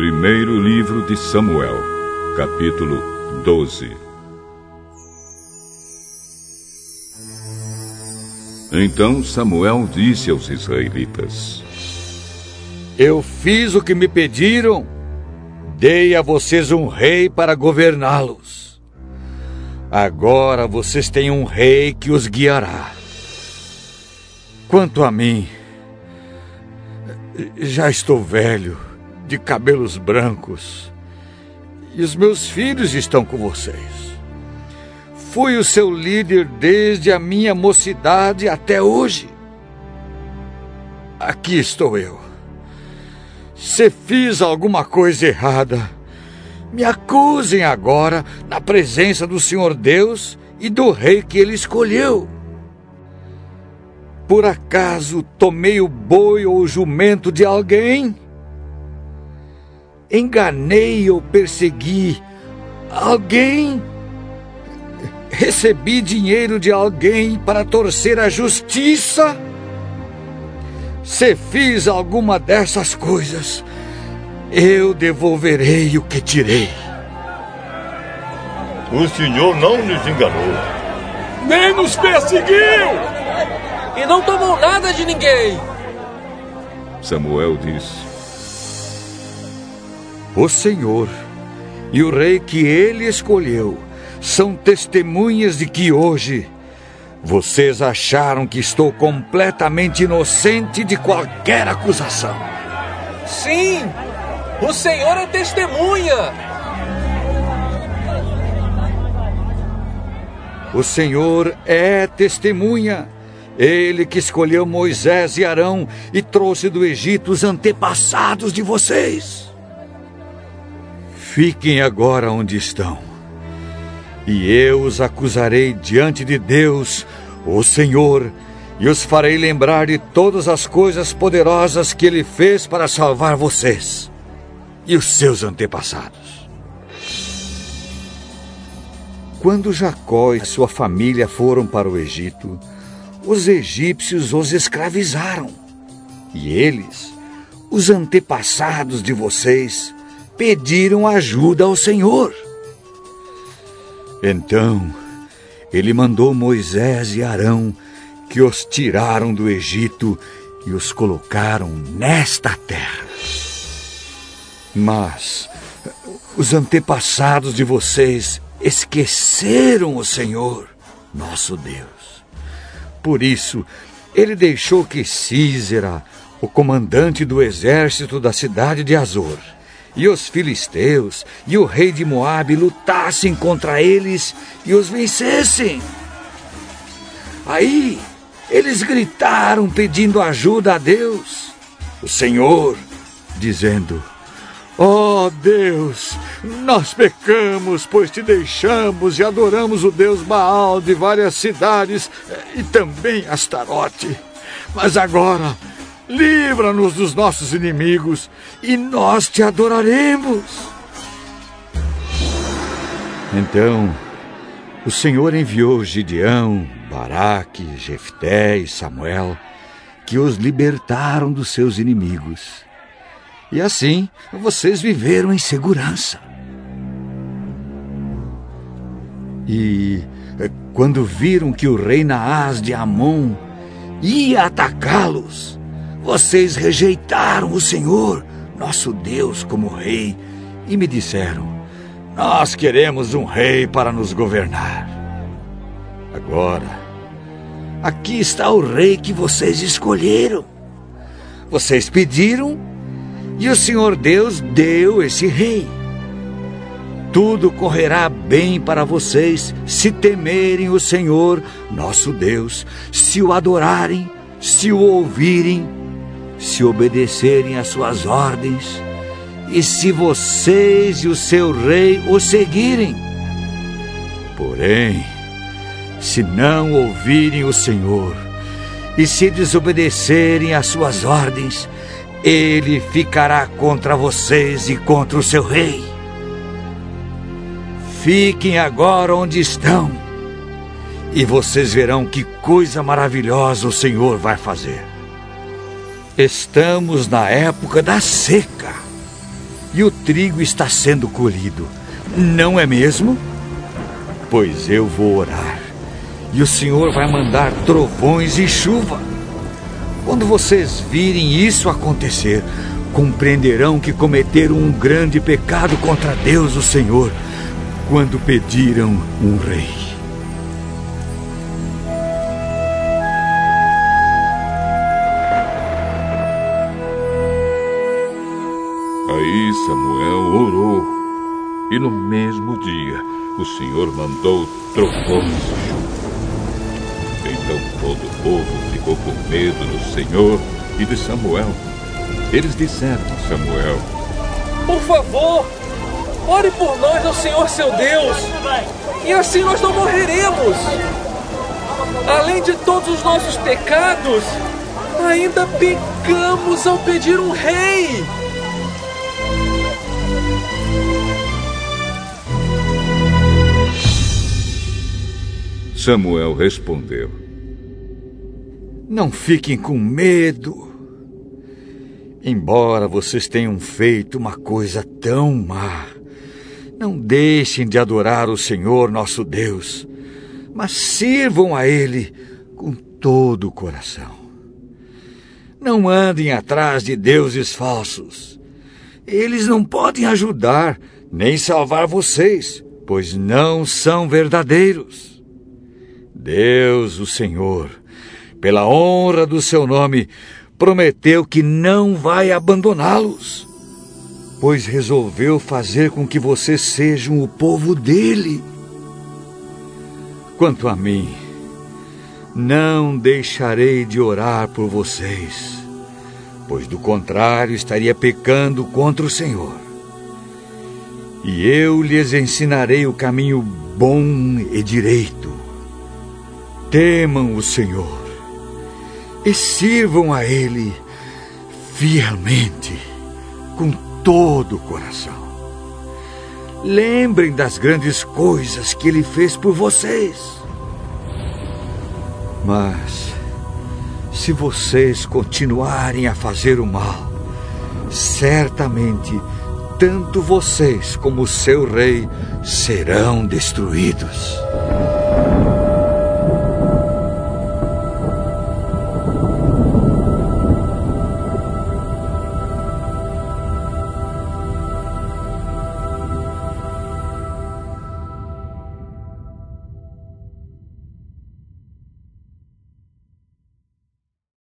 Primeiro livro de Samuel, capítulo 12. Então Samuel disse aos israelitas: Eu fiz o que me pediram, dei a vocês um rei para governá-los. Agora vocês têm um rei que os guiará. Quanto a mim, já estou velho, de cabelos brancos, e os meus filhos estão com vocês. Fui o seu líder desde a minha mocidade até hoje. Aqui estou eu. Se fiz alguma coisa errada, me acusem agora na presença do Senhor Deus e do rei que ele escolheu. Por acaso tomei o boi ou o jumento de alguém? Enganei ou persegui alguém? Recebi dinheiro de alguém para torcer a justiça? Se fiz alguma dessas coisas, eu devolverei o que tirei. O senhor não nos enganou. Nem nos perseguiu! e não tomou nada de ninguém. Samuel disse: O Senhor e o rei que ele escolheu são testemunhas de que hoje vocês acharam que estou completamente inocente de qualquer acusação. Sim, o Senhor é testemunha. O Senhor é testemunha ele que escolheu Moisés e Arão e trouxe do Egito os antepassados de vocês. Fiquem agora onde estão, e eu os acusarei diante de Deus, o Senhor, e os farei lembrar de todas as coisas poderosas que ele fez para salvar vocês e os seus antepassados. Quando Jacó e sua família foram para o Egito, os egípcios os escravizaram. E eles, os antepassados de vocês, pediram ajuda ao Senhor. Então, ele mandou Moisés e Arão, que os tiraram do Egito e os colocaram nesta terra. Mas os antepassados de vocês esqueceram o Senhor, nosso Deus. Por isso, ele deixou que Císera, o comandante do exército da cidade de Azor, e os filisteus e o rei de Moabe lutassem contra eles e os vencessem. Aí eles gritaram pedindo ajuda a Deus, o Senhor, dizendo: Ó oh Deus, nós pecamos, pois te deixamos e adoramos o Deus Baal de várias cidades e também Astarote. Mas agora, livra-nos dos nossos inimigos e nós te adoraremos. Então, o Senhor enviou Gideão, Baraque, Jefté e Samuel, que os libertaram dos seus inimigos. E assim vocês viveram em segurança. E eh, quando viram que o rei Naás de Amon ia atacá-los, vocês rejeitaram o Senhor, nosso Deus, como rei, e me disseram: Nós queremos um rei para nos governar. Agora, aqui está o rei que vocês escolheram. Vocês pediram e o Senhor Deus deu esse rei. Tudo correrá bem para vocês se temerem o Senhor, nosso Deus, se o adorarem, se o ouvirem, se obedecerem às suas ordens, e se vocês e o seu rei o seguirem. Porém, se não ouvirem o Senhor e se desobedecerem às suas ordens, ele ficará contra vocês e contra o seu rei. Fiquem agora onde estão, e vocês verão que coisa maravilhosa o Senhor vai fazer. Estamos na época da seca, e o trigo está sendo colhido, não é mesmo? Pois eu vou orar, e o Senhor vai mandar trovões e chuva. Quando vocês virem isso acontecer, compreenderão que cometeram um grande pecado contra Deus, o Senhor, quando pediram um rei. Samuel orou, e no mesmo dia o Senhor mandou trovões e chuva. Então todo o povo ficou com medo do Senhor e de Samuel. Eles disseram a Samuel: Por favor, ore por nós ao Senhor seu Deus, e assim nós não morreremos. Além de todos os nossos pecados, ainda pecamos ao pedir um rei. Samuel respondeu: Não fiquem com medo. Embora vocês tenham feito uma coisa tão má, não deixem de adorar o Senhor nosso Deus, mas sirvam a Ele com todo o coração. Não andem atrás de deuses falsos. Eles não podem ajudar nem salvar vocês, pois não são verdadeiros. Deus, o Senhor, pela honra do seu nome, prometeu que não vai abandoná-los, pois resolveu fazer com que vocês sejam o povo dele. Quanto a mim, não deixarei de orar por vocês, pois do contrário estaria pecando contra o Senhor. E eu lhes ensinarei o caminho bom e direito. Temam o Senhor e sirvam a Ele fielmente, com todo o coração. Lembrem das grandes coisas que Ele fez por vocês. Mas, se vocês continuarem a fazer o mal, certamente tanto vocês como o seu rei serão destruídos.